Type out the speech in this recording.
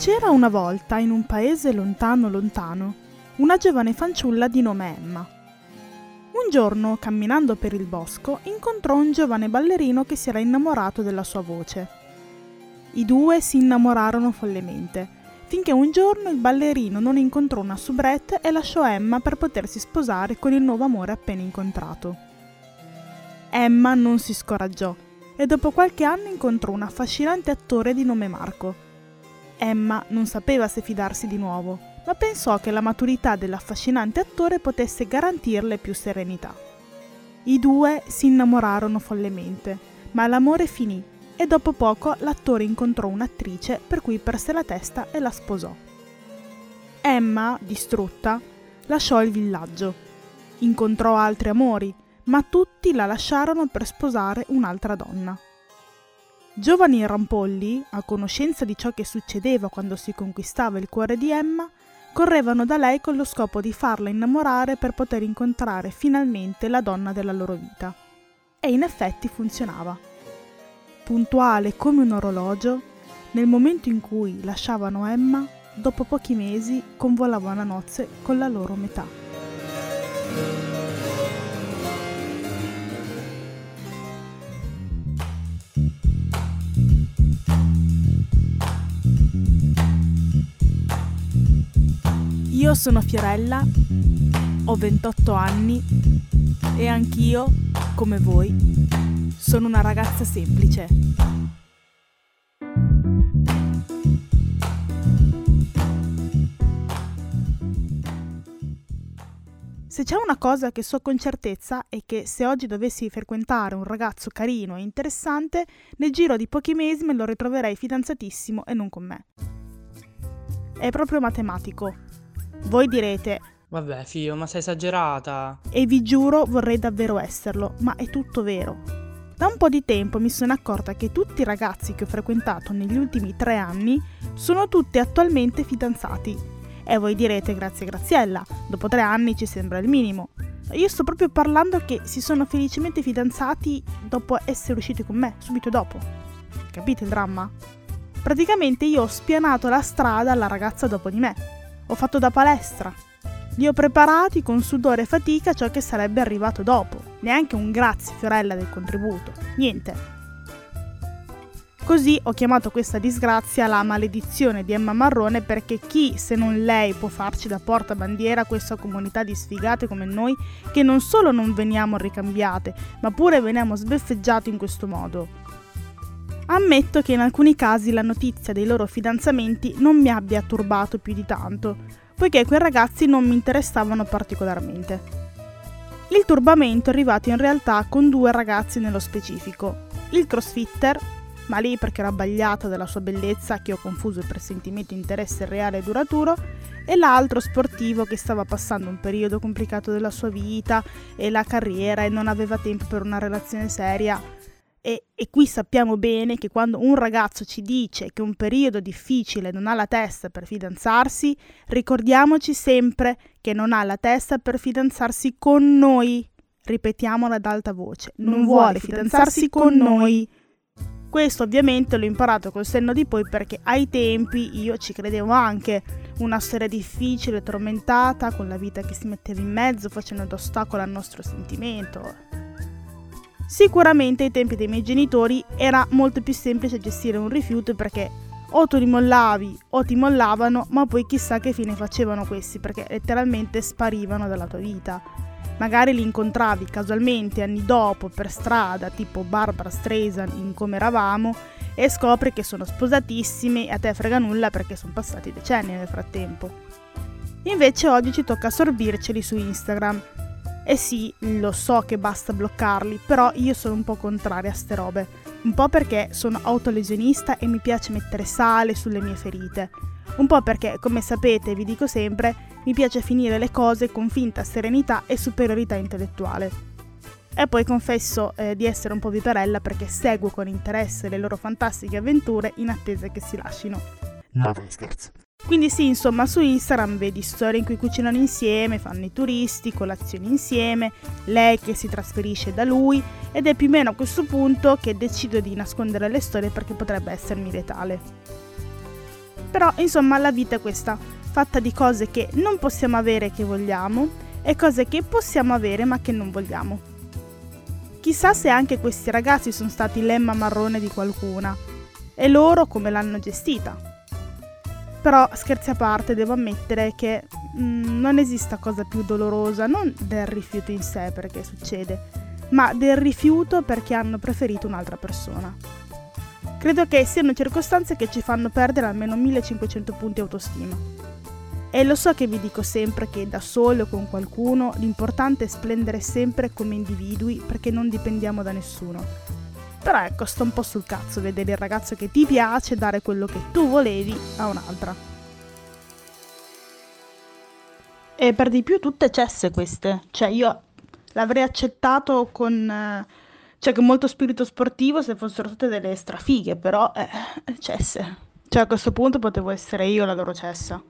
C'era una volta in un paese lontano lontano una giovane fanciulla di nome Emma. Un giorno, camminando per il bosco, incontrò un giovane ballerino che si era innamorato della sua voce. I due si innamorarono follemente, finché un giorno il ballerino non incontrò una soubrette e lasciò Emma per potersi sposare con il nuovo amore appena incontrato. Emma non si scoraggiò e dopo qualche anno incontrò un affascinante attore di nome Marco Emma non sapeva se fidarsi di nuovo, ma pensò che la maturità dell'affascinante attore potesse garantirle più serenità. I due si innamorarono follemente, ma l'amore finì e dopo poco l'attore incontrò un'attrice per cui perse la testa e la sposò. Emma, distrutta, lasciò il villaggio. Incontrò altri amori, ma tutti la lasciarono per sposare un'altra donna. Giovani rampolli, a conoscenza di ciò che succedeva quando si conquistava il cuore di Emma, correvano da lei con lo scopo di farla innamorare per poter incontrare finalmente la donna della loro vita. E in effetti funzionava. Puntuale come un orologio, nel momento in cui lasciavano Emma, dopo pochi mesi convolavano a nozze con la loro metà. Io sono Fiorella, ho 28 anni e anch'io, come voi, sono una ragazza semplice. Se c'è una cosa che so con certezza è che se oggi dovessi frequentare un ragazzo carino e interessante, nel giro di pochi mesi me lo ritroverei fidanzatissimo e non con me. È proprio matematico. Voi direte, Vabbè, Fio, ma sei esagerata. E vi giuro vorrei davvero esserlo, ma è tutto vero. Da un po' di tempo mi sono accorta che tutti i ragazzi che ho frequentato negli ultimi tre anni sono tutti attualmente fidanzati. E voi direte, grazie Graziella, dopo tre anni ci sembra il minimo. Io sto proprio parlando che si sono felicemente fidanzati dopo essere usciti con me, subito dopo. Capite il dramma? Praticamente io ho spianato la strada alla ragazza dopo di me ho fatto da palestra. Li ho preparati con sudore e fatica ciò che sarebbe arrivato dopo. Neanche un grazie Fiorella del contributo. Niente. Così ho chiamato questa disgrazia la maledizione di Emma Marrone perché chi se non lei può farci da portabandiera a questa comunità di sfigate come noi che non solo non veniamo ricambiate, ma pure veniamo sbeffeggiati in questo modo. Ammetto che in alcuni casi la notizia dei loro fidanzamenti non mi abbia turbato più di tanto, poiché quei ragazzi non mi interessavano particolarmente. Il turbamento è arrivato in realtà con due ragazzi nello specifico. Il crossfitter, ma lì perché era abbagliato dalla sua bellezza che ho confuso il presentimento interesse reale e duraturo, e l'altro sportivo che stava passando un periodo complicato della sua vita e la carriera e non aveva tempo per una relazione seria e, e, qui sappiamo bene che quando un ragazzo ci dice che un periodo difficile non ha la testa per fidanzarsi, ricordiamoci sempre che non ha la testa per fidanzarsi con noi. Ripetiamolo ad alta voce, non, non vuole fidanzarsi con noi. Questo ovviamente l'ho imparato col senno di poi perché ai tempi io ci credevo anche. Una storia difficile, tormentata, con la vita che si metteva in mezzo, facendo d'ostacolo al nostro sentimento. Sicuramente ai tempi dei miei genitori era molto più semplice gestire un rifiuto perché o tu li mollavi o ti mollavano, ma poi chissà che fine facevano questi perché letteralmente sparivano dalla tua vita. Magari li incontravi casualmente anni dopo per strada, tipo Barbara Streisand in Come eravamo, e scopri che sono sposatissimi e a te frega nulla perché sono passati decenni nel frattempo. Invece oggi ci tocca sorbirceli su Instagram e sì, lo so che basta bloccarli, però io sono un po' contraria a ste robe. Un po' perché sono autolesionista e mi piace mettere sale sulle mie ferite. Un po' perché, come sapete e vi dico sempre, mi piace finire le cose con finta serenità e superiorità intellettuale. E poi confesso eh, di essere un po' viperella perché seguo con interesse le loro fantastiche avventure in attesa che si lascino. No, scherzo. Quindi sì, insomma, su Instagram vedi storie in cui cucinano insieme, fanno i turisti, colazioni insieme, lei che si trasferisce da lui ed è più o meno a questo punto che decido di nascondere le storie perché potrebbe essermi letale. Però, insomma, la vita è questa, fatta di cose che non possiamo avere e che vogliamo, e cose che possiamo avere ma che non vogliamo. Chissà se anche questi ragazzi sono stati l'emma marrone di qualcuna, e loro come l'hanno gestita. Però, scherzi a parte, devo ammettere che mh, mm, non esista cosa più dolorosa, non del rifiuto in sé perché succede, ma del rifiuto perché hanno preferito un'altra persona. Credo che siano circostanze che ci fanno perdere almeno 1500 punti autostima. E lo so che vi dico sempre che da solo o con qualcuno l'importante è splendere sempre come individui perché non dipendiamo da nessuno. Però ecco, sto un po' sul cazzo vedere il ragazzo che ti piace dare quello che tu volevi a un'altra. E per di più tutte cesse queste. Cioè io l'avrei accettato con... Cioè con molto spirito sportivo se fossero tutte delle strafighe, però eh, cesse. Cioè a questo punto potevo essere io la loro cessa.